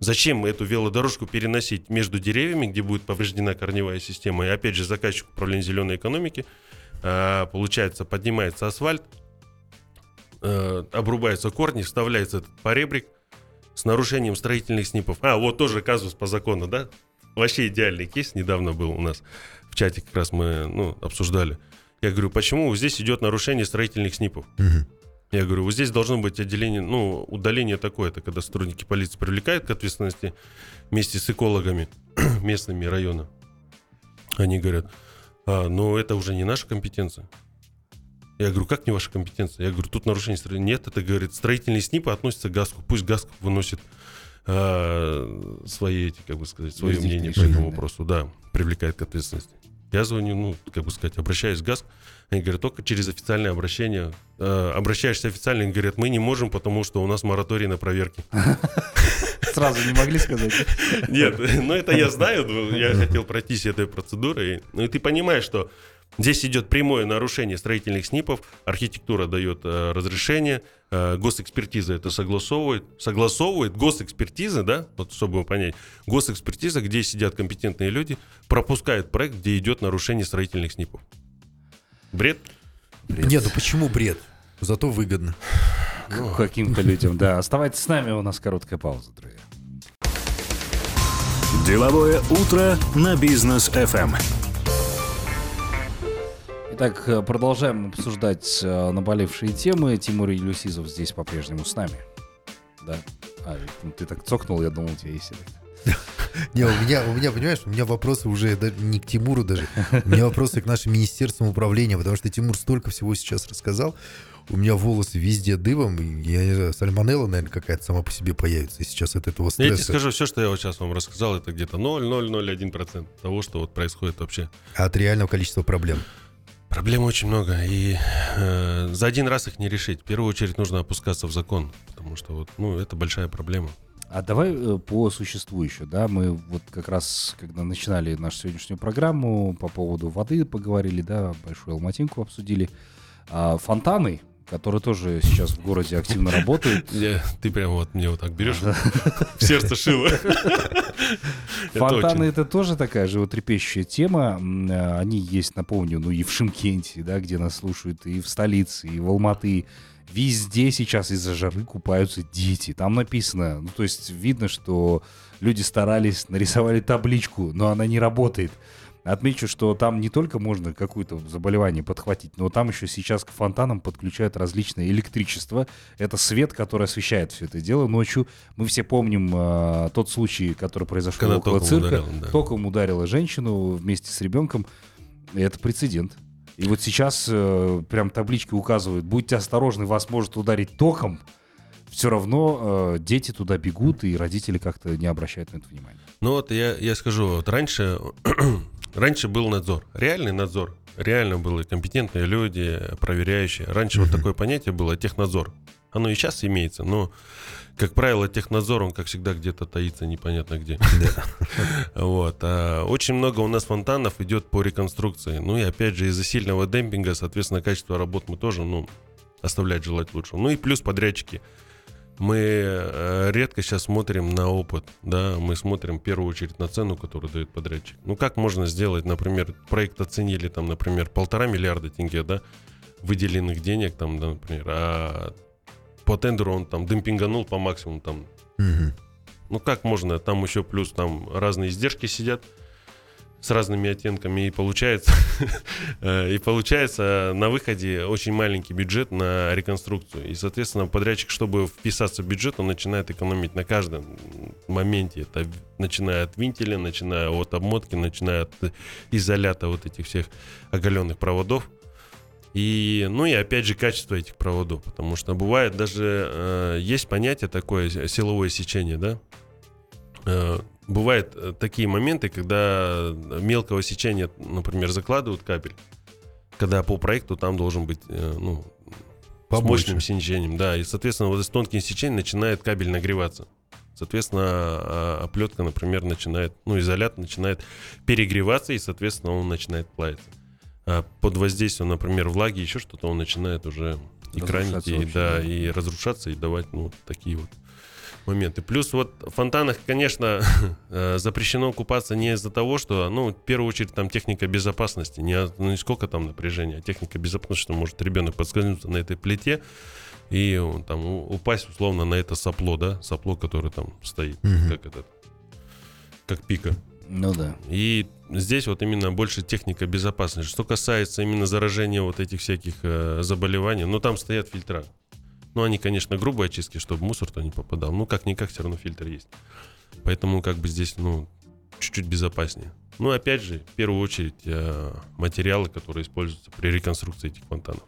Speaker 4: Зачем эту велодорожку переносить между деревьями, где будет повреждена корневая система? И опять же, заказчик управления зеленой экономики, э, получается, поднимается асфальт, э, обрубаются корни, вставляется этот поребрик с нарушением строительных снипов. А, вот тоже казус по закону, да? Вообще идеальный кейс недавно был у нас в чате, как раз мы ну, обсуждали. Я говорю, почему здесь идет нарушение строительных снипов? Я говорю, вот здесь должно быть отделение, ну, удаление такое, это когда сотрудники полиции привлекают к ответственности вместе с экологами местными района. Они говорят, а, ну, это уже не наша компетенция. Я говорю, как не ваша компетенция? Я говорю, тут нарушение строения. Нет, это, говорит, строительные СНИПы относятся к ГАСКу. Пусть ГАСК выносит а, свои эти, как бы сказать, свое мнение по этому
Speaker 2: да.
Speaker 4: вопросу. Да, привлекает к ответственности. Я звоню, ну, как бы сказать, обращаюсь в ГАСК. Они говорят, только через официальное обращение. Э, обращаешься официально, они говорят, мы не можем, потому что у нас мораторий на проверки.
Speaker 2: Сразу не могли сказать.
Speaker 4: Нет, ну это я знаю, я хотел пройтись этой процедурой. Ну и ты понимаешь, что здесь идет прямое нарушение строительных СНИПов, архитектура дает э, разрешение, э, госэкспертиза это согласовывает, согласовывает госэкспертиза, да, вот чтобы понять, госэкспертиза, где сидят компетентные люди, пропускает проект, где идет нарушение строительных СНИПов. Бред?
Speaker 3: Нет, ну почему бред? Зато выгодно.
Speaker 2: Каким-то людям, да. Оставайтесь с нами, у нас короткая пауза, друзья.
Speaker 1: Деловое утро на бизнес FM.
Speaker 2: Итак, э, продолжаем обсуждать э, наболевшие темы. Тимур Елюсизов здесь по-прежнему с нами. Да. А, ну, ты так цокнул, я думал, у тебя есть.
Speaker 3: Не, у меня, у меня, понимаешь, у меня вопросы уже не к Тимуру даже. У меня вопросы к нашим министерствам управления, потому что Тимур столько всего сейчас рассказал. У меня волосы везде дыбом. Я не знаю, сальмонелла, наверное, какая-то сама по себе появится сейчас от этого
Speaker 4: Я тебе
Speaker 3: стресса.
Speaker 4: скажу, все, что я вот сейчас вам рассказал, это где-то 0,001% того, что вот происходит вообще.
Speaker 3: От реального количества проблем.
Speaker 4: Проблем очень много, и э, за один раз их не решить. В первую очередь нужно опускаться в закон, потому что вот, ну, это большая проблема.
Speaker 2: А давай э, по существу еще, да, мы вот как раз, когда начинали нашу сегодняшнюю программу, по поводу воды поговорили, да, большую алматинку обсудили. А фонтаны, которые тоже сейчас в городе активно работают.
Speaker 4: Я- ты прям вот мне вот так берешь, в сердце шило.
Speaker 2: Фонтаны это тоже такая животрепещущая тема. Э, Они есть, напомню, ну и в Шимкенте, да, где нас слушают, и в столице, и в Алматы. Везде сейчас из-за жары купаются дети. Там написано, ну то есть видно, что люди старались, нарисовали табличку, но она не работает. Отмечу, что там не только можно какое-то заболевание подхватить, но там еще сейчас к фонтанам подключают различное электричество. Это свет, который освещает все это дело ночью. Мы все помним э, тот случай, который произошел Когда около цирка. Ударил, да. Током ударила женщину вместе с ребенком. Это прецедент. И вот сейчас э, прям таблички указывают, будьте осторожны, вас может ударить током. Все равно э, дети туда бегут, и родители как-то не обращают на это внимания.
Speaker 4: Ну вот я, я скажу, вот раньше, раньше был надзор, реальный надзор. Реально были компетентные люди, проверяющие. Раньше вот такое понятие было технадзор. Оно и сейчас имеется, но как правило, технадзор, он, как всегда, где-то таится непонятно где. Вот. А очень много у нас фонтанов идет по реконструкции. Ну и опять же, из-за сильного демпинга, соответственно, качество работ мы тоже, ну, оставляет желать лучшего. Ну и плюс подрядчики. Мы э, редко сейчас смотрим на опыт, да, мы смотрим в первую очередь на цену, которую дает подрядчик. Ну как можно сделать, например, проект оценили там, например, полтора миллиарда тенге, да, выделенных денег там, да, например, а по тендеру он там демпинганул по максимуму там. Угу. Ну как можно? Там еще плюс там разные издержки сидят с разными оттенками и получается э, и получается на выходе очень маленький бюджет на реконструкцию. И соответственно подрядчик чтобы вписаться в бюджет он начинает экономить на каждом моменте. Это начиная от винтеля начиная от обмотки начиная от изолята вот этих всех оголенных проводов. И, ну и опять же качество этих проводов, потому что бывает даже, э, есть понятие такое, силовое сечение, да? Э, бывают э, такие моменты, когда мелкого сечения, например, закладывают кабель, когда по проекту там должен быть, э, ну, Побольше. с мощным сечением, да, и, соответственно, вот с тонким сечением начинает кабель нагреваться. Соответственно, а, оплетка, например, начинает, ну, изолят начинает перегреваться, и, соответственно, он начинает плавиться. А под воздействием, например, влаги, еще что-то, он начинает уже экранить и, да, и разрушаться, и давать ну, такие вот моменты. Плюс вот в фонтанах, конечно, э, запрещено купаться не из-за того, что, ну, в первую очередь, там техника безопасности, не, ну, не сколько там напряжения, а техника безопасности, что может ребенок подскользнуться на этой плите и там упасть условно на это сопло, да, сопло, которое там стоит, угу. как этот, как пика.
Speaker 2: Ну да.
Speaker 4: И здесь вот именно больше техника безопасности. Что касается именно заражения вот этих всяких э, заболеваний, ну там стоят фильтра. Ну они, конечно, грубые очистки, чтобы мусор то не попадал. Ну как-никак все равно фильтр есть. Поэтому как бы здесь, ну, чуть-чуть безопаснее. Ну, опять же, в первую очередь, э, материалы, которые используются при реконструкции этих фонтанов.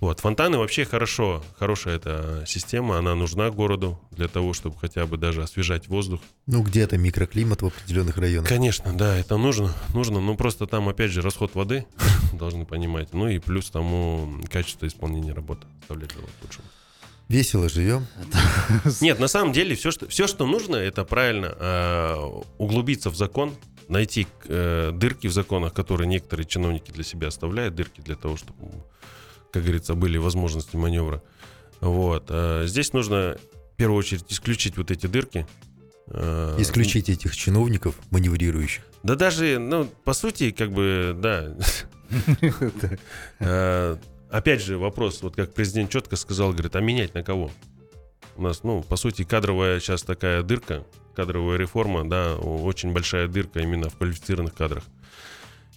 Speaker 4: Вот, фонтаны вообще хорошо, хорошая эта система, она нужна городу для того, чтобы хотя бы даже освежать воздух.
Speaker 3: Ну, где-то микроклимат в определенных районах.
Speaker 4: Конечно, да, это нужно, нужно, но просто там, опять же, расход воды, должны понимать, ну и плюс тому качество исполнения работы оставлять желать лучшего.
Speaker 3: Весело живем.
Speaker 4: Нет, на самом деле все, что, все, что нужно, это правильно э, углубиться в закон, найти э, дырки в законах, которые некоторые чиновники для себя оставляют, дырки для того, чтобы как говорится, были возможности маневра. Вот. А здесь нужно в первую очередь исключить вот эти дырки.
Speaker 3: А, исключить этих чиновников маневрирующих.
Speaker 4: Да даже, ну, по сути, как бы, да. А, опять же, вопрос, вот как президент четко сказал, говорит, а менять на кого? У нас, ну, по сути, кадровая сейчас такая дырка, кадровая реформа, да, очень большая дырка именно в квалифицированных кадрах.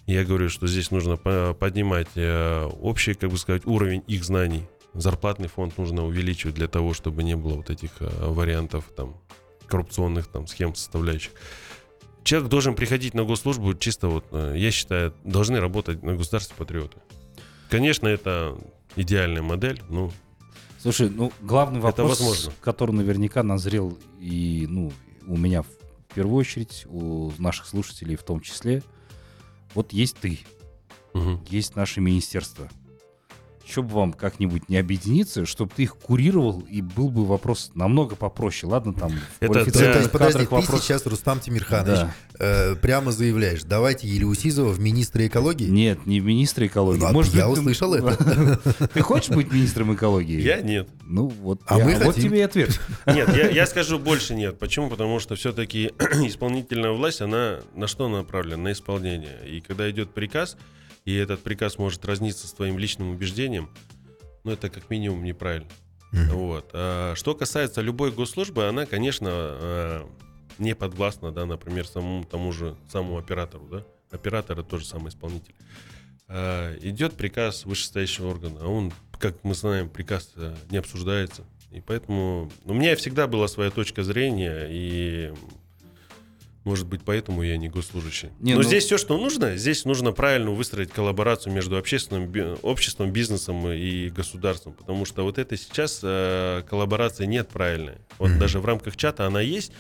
Speaker 4: Я говорю, что здесь нужно поднимать э, общий, как бы сказать, уровень их знаний. Зарплатный фонд нужно увеличивать для того, чтобы не было вот этих э, вариантов там коррупционных там схем составляющих. Человек должен приходить на госслужбу чисто вот, э, я считаю, должны работать на государстве патриоты. Конечно, это идеальная модель, ну,
Speaker 2: Слушай, ну главный вопрос, возможно. который наверняка назрел и ну у меня в первую очередь, у наших слушателей в том числе, вот есть ты, угу. есть наше министерство. Еще бы вам как-нибудь не объединиться, чтобы ты их курировал, и был бы вопрос намного попроще. Ладно, там
Speaker 3: это, это, Подожди, ты вопрос... сейчас, Рустам Тимирханович, да. э, прямо заявляешь, давайте Елеусизова в министра экологии?
Speaker 2: Нет, не в министра экологии.
Speaker 3: Ну, Может, я быть, услышал ты... это.
Speaker 2: Ты хочешь быть министром экологии?
Speaker 4: Я нет.
Speaker 2: Ну, вот, а я, мы вот тебе и ответ.
Speaker 4: Нет, я, я скажу больше нет. Почему? Потому что все-таки исполнительная власть, она на что направлена? На исполнение. И когда идет приказ, и этот приказ может разниться с твоим личным убеждением, ну, это как минимум неправильно. Mm-hmm. Вот. А, что касается любой госслужбы, она, конечно, а, не подвластна, да, например, самому тому же самому оператору, да, оператор это тоже самый исполнитель. А, идет приказ вышестоящего органа, а он, как мы знаем, приказ э, не обсуждается. И поэтому у меня всегда была своя точка зрения, и может быть, поэтому я не госслужащий. Не, Но ну... здесь все, что нужно, здесь нужно правильно выстроить коллаборацию между общественным обществом, бизнесом и государством, потому что вот это сейчас э, коллаборация нет правильной. Вот mm-hmm. даже в рамках чата она есть,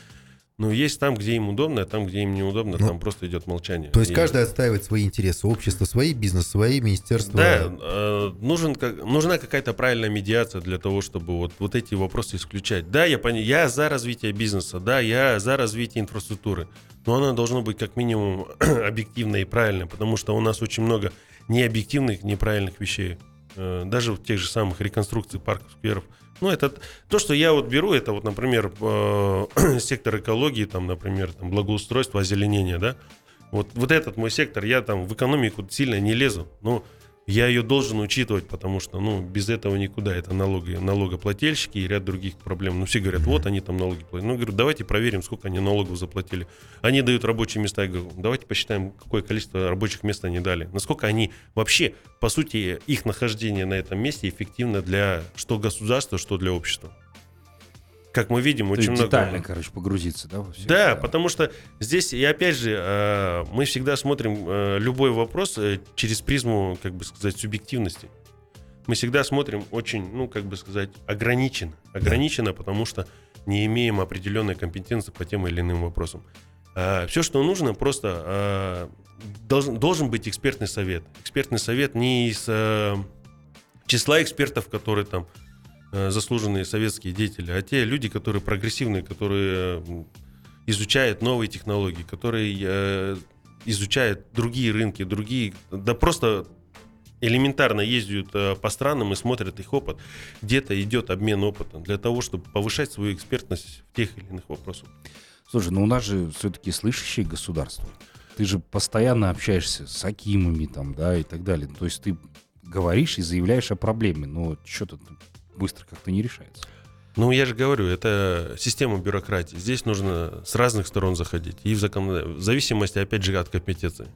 Speaker 4: ну, есть там, где им удобно, а там, где им неудобно, ну, там просто идет молчание.
Speaker 3: То есть и... каждый отстаивает свои интересы, общество свои, бизнес свои, министерство.
Speaker 4: Да, э, нужен, как, нужна какая-то правильная медиация для того, чтобы вот, вот эти вопросы исключать. Да, я, пон... я за развитие бизнеса, да, я за развитие инфраструктуры, но она должна быть как минимум объективной и правильной, потому что у нас очень много необъективных, неправильных вещей. Э, даже в тех же самых реконструкций парков, скверов – ну, это то, что я вот беру, это вот, например, э, сектор экологии, там, например, там, благоустройство, озеленение, да. Вот, вот этот мой сектор, я там в экономику сильно не лезу, но я ее должен учитывать, потому что, ну, без этого никуда. Это налоги, налогоплательщики и ряд других проблем. Ну, все говорят, вот они там налоги платят. Ну, говорю, давайте проверим, сколько они налогов заплатили. Они дают рабочие места. Я говорю, давайте посчитаем, какое количество рабочих мест они дали. Насколько они вообще, по сути, их нахождение на этом месте эффективно для что государства, что для общества как мы видим, очень много...
Speaker 2: Детально, короче, погрузиться, да?
Speaker 4: Во все да, это. потому что здесь, и опять же, э, мы всегда смотрим э, любой вопрос э, через призму, как бы сказать, субъективности. Мы всегда смотрим очень, ну, как бы сказать, ограниченно. Ограниченно, потому что не имеем определенной компетенции по тем или иным вопросам. Все, что нужно, просто должен, должен быть экспертный совет. Экспертный совет не из числа экспертов, которые там заслуженные советские деятели, а те люди, которые прогрессивные, которые изучают новые технологии, которые э, изучают другие рынки, другие, да просто элементарно ездят э, по странам и смотрят их опыт. Где-то идет обмен опытом для того, чтобы повышать свою экспертность в тех или иных вопросах.
Speaker 2: Слушай, ну у нас же все-таки слышащее государство. Ты же постоянно общаешься с Акимами там, да, и так далее. То есть ты говоришь и заявляешь о проблеме, но что-то быстро как-то не решается.
Speaker 4: Ну, я же говорю, это система бюрократии. Здесь нужно с разных сторон заходить. И в, закон... в зависимости, опять же, от компетенции.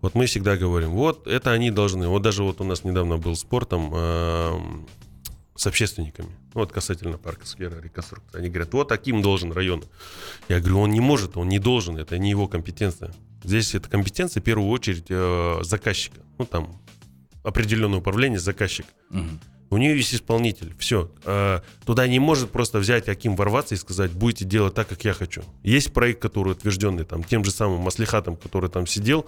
Speaker 4: Вот мы всегда говорим, вот это они должны. Вот даже вот у нас недавно был спор там э, с общественниками. Вот касательно парка сквера реконструкции. Они говорят, вот таким должен район. Я говорю, он не может, он не должен, это не его компетенция. Здесь это компетенция в первую очередь э, заказчика. Ну там определенное управление заказчик. Угу. У нее есть исполнитель. Все. А, туда не может просто взять Аким ворваться и сказать, будете делать так, как я хочу. Есть проект, который утвержденный там тем же самым Маслихатом, который там сидел,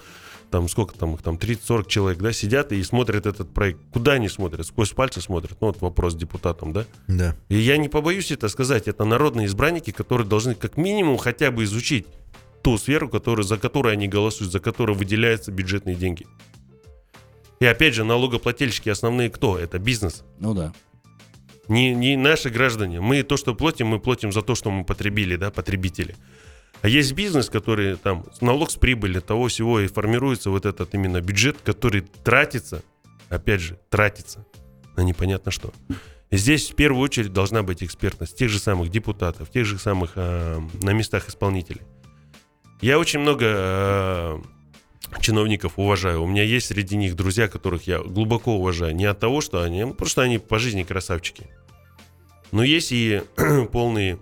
Speaker 4: там сколько там их там 30-40 человек, да, сидят и смотрят этот проект. Куда они смотрят? Сквозь пальцы смотрят. Ну, вот вопрос депутатам, да?
Speaker 3: Да.
Speaker 4: И я не побоюсь это сказать. Это народные избранники, которые должны как минимум хотя бы изучить ту сферу, которую, за которую они голосуют, за которую выделяются бюджетные деньги. И опять же, налогоплательщики основные кто? Это бизнес.
Speaker 2: Ну да.
Speaker 4: Не, не наши граждане. Мы то, что платим, мы платим за то, что мы потребили, да, потребители. А есть бизнес, который там налог с прибыли того всего и формируется вот этот именно бюджет, который тратится, опять же, тратится на непонятно что. И здесь в первую очередь должна быть экспертность тех же самых депутатов, тех же самых э, на местах исполнителей. Я очень много э, чиновников уважаю. У меня есть среди них друзья, которых я глубоко уважаю. Не от того, что они... Просто они по жизни красавчики. Но есть и полные...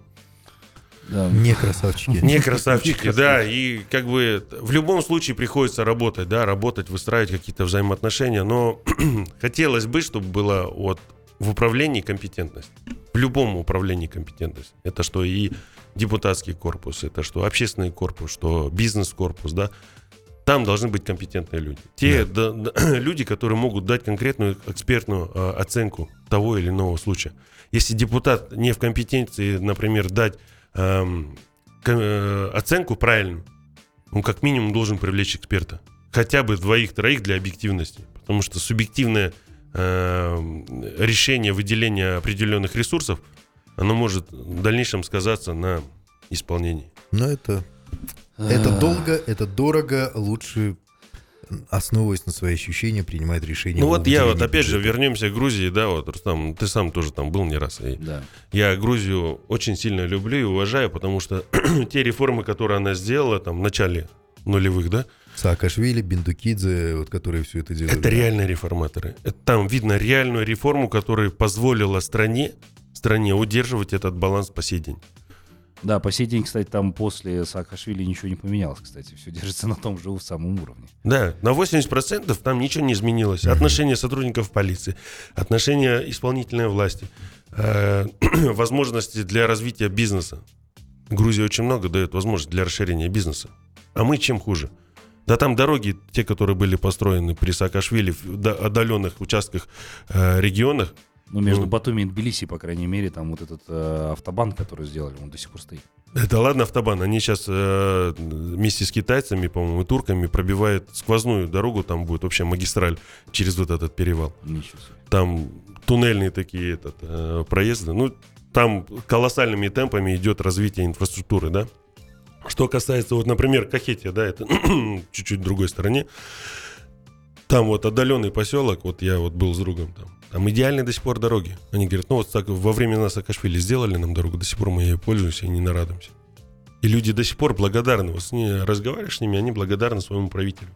Speaker 3: Да. Не красавчики.
Speaker 4: Не красавчики, да. И как бы в любом случае приходится работать, да, работать, выстраивать какие-то взаимоотношения. Но хотелось бы, чтобы была вот в управлении компетентность. В любом управлении компетентность. Это что и депутатский корпус, это что общественный корпус, что бизнес-корпус, да. Там должны быть компетентные люди. Те да. Да, да, люди, которые могут дать конкретную экспертную э, оценку того или иного случая. Если депутат не в компетенции, например, дать эм, э, оценку правильную, он как минимум должен привлечь эксперта. Хотя бы двоих-троих для объективности. Потому что субъективное э, решение выделения определенных ресурсов, оно может в дальнейшем сказаться на исполнении.
Speaker 3: Но это это долго, это дорого, лучше основываясь на свои ощущения, принимать решения.
Speaker 4: Ну вот я вот опять же вернемся к Грузии, да, вот Рустам, ты сам тоже там был не раз. И да. Я Грузию очень сильно люблю и уважаю, потому что те реформы, которые она сделала там в начале нулевых, да,
Speaker 3: Саакашвили, Биндукидзе, вот, которые все это делают.
Speaker 4: Это реальные реформаторы. Там видно реальную реформу, которая позволила стране, стране удерживать этот баланс по сей день.
Speaker 2: Да, по сей день, кстати, там после Саакашвили ничего не поменялось, кстати. Все держится на том же самом уровне.
Speaker 4: Да, на 80% там ничего не изменилось. Отношения сотрудников полиции, отношения исполнительной власти, э, возможности для развития бизнеса. Грузия очень много дает возможность для расширения бизнеса. А мы чем хуже? Да там дороги, те, которые были построены при Саакашвили в отдаленных участках, э, регионах,
Speaker 2: ну, между ну, Батуми и Тбилиси, по крайней мере, там вот этот э, автобан, который сделали, он до сих пор стоит.
Speaker 4: Это ладно автобан, они сейчас э, вместе с китайцами, по-моему, и турками пробивают сквозную дорогу, там будет вообще магистраль через вот этот перевал. Ничего себе. Там туннельные такие этот, э, проезды. Ну, там колоссальными темпами идет развитие инфраструктуры, да. Что касается, вот, например, Кахетия, да, это чуть-чуть другой стороне. Там вот отдаленный поселок, вот я вот был с другом там, там идеальные до сих пор дороги. Они говорят, ну вот так во время нас Саакашвили сделали нам дорогу, до сих пор мы ей пользуемся и не нарадуемся. И люди до сих пор благодарны. Вот с ними разговариваешь с ними, они благодарны своему правителю.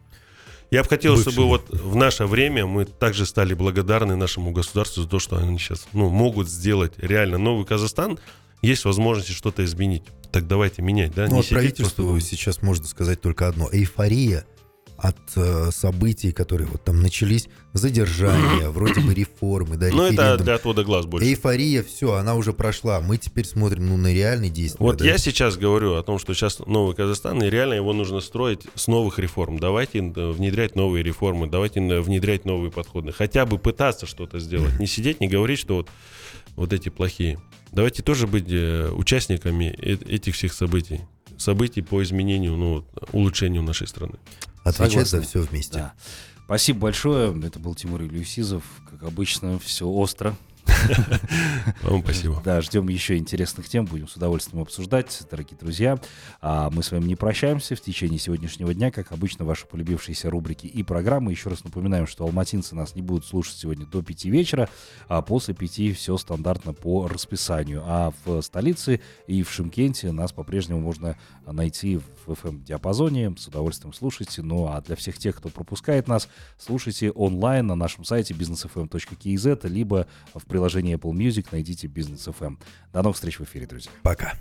Speaker 4: Я бы хотел, Бывший. чтобы вот в наше время мы также стали благодарны нашему государству за то, что они сейчас ну, могут сделать реально новый Казахстан. Есть возможность что-то изменить. Так давайте менять, да?
Speaker 3: Ну, от правительства просто... сейчас можно сказать только одно. Эйфория от э, событий, которые вот там начались, задержания, вроде бы реформы, да,
Speaker 4: Ну, это для отвода глаз больше.
Speaker 3: Эйфория, все, она уже прошла. Мы теперь смотрим, ну, на реальные действия.
Speaker 4: Вот
Speaker 3: да?
Speaker 4: я сейчас говорю о том, что сейчас новый Казахстан, и реально его нужно строить с новых реформ. Давайте э, внедрять новые реформы, давайте э, внедрять новые подходы. Хотя бы пытаться что-то сделать. Не сидеть, не говорить, что вот, вот эти плохие. Давайте тоже быть э, участниками этих всех событий событий по изменению, ну, улучшению нашей страны.
Speaker 3: Отвечать Согласен. за все вместе. Да.
Speaker 2: Спасибо большое. Это был Тимур Илюсизов. Как обычно, все остро.
Speaker 4: Вам спасибо.
Speaker 2: Да, ждем еще интересных тем, будем с удовольствием обсуждать, дорогие друзья. А мы с вами не прощаемся в течение сегодняшнего дня, как обычно, ваши полюбившиеся рубрики и программы. Еще раз напоминаем, что алматинцы нас не будут слушать сегодня до 5 вечера, а после 5 все стандартно по расписанию. А в столице и в Шимкенте нас по-прежнему можно найти в FM-диапазоне. С удовольствием слушайте. Ну а для всех тех, кто пропускает нас, слушайте онлайн на нашем сайте businessfm.kz, либо в приложении Apple Music найдите Business FM. До новых встреч в эфире, друзья.
Speaker 3: Пока.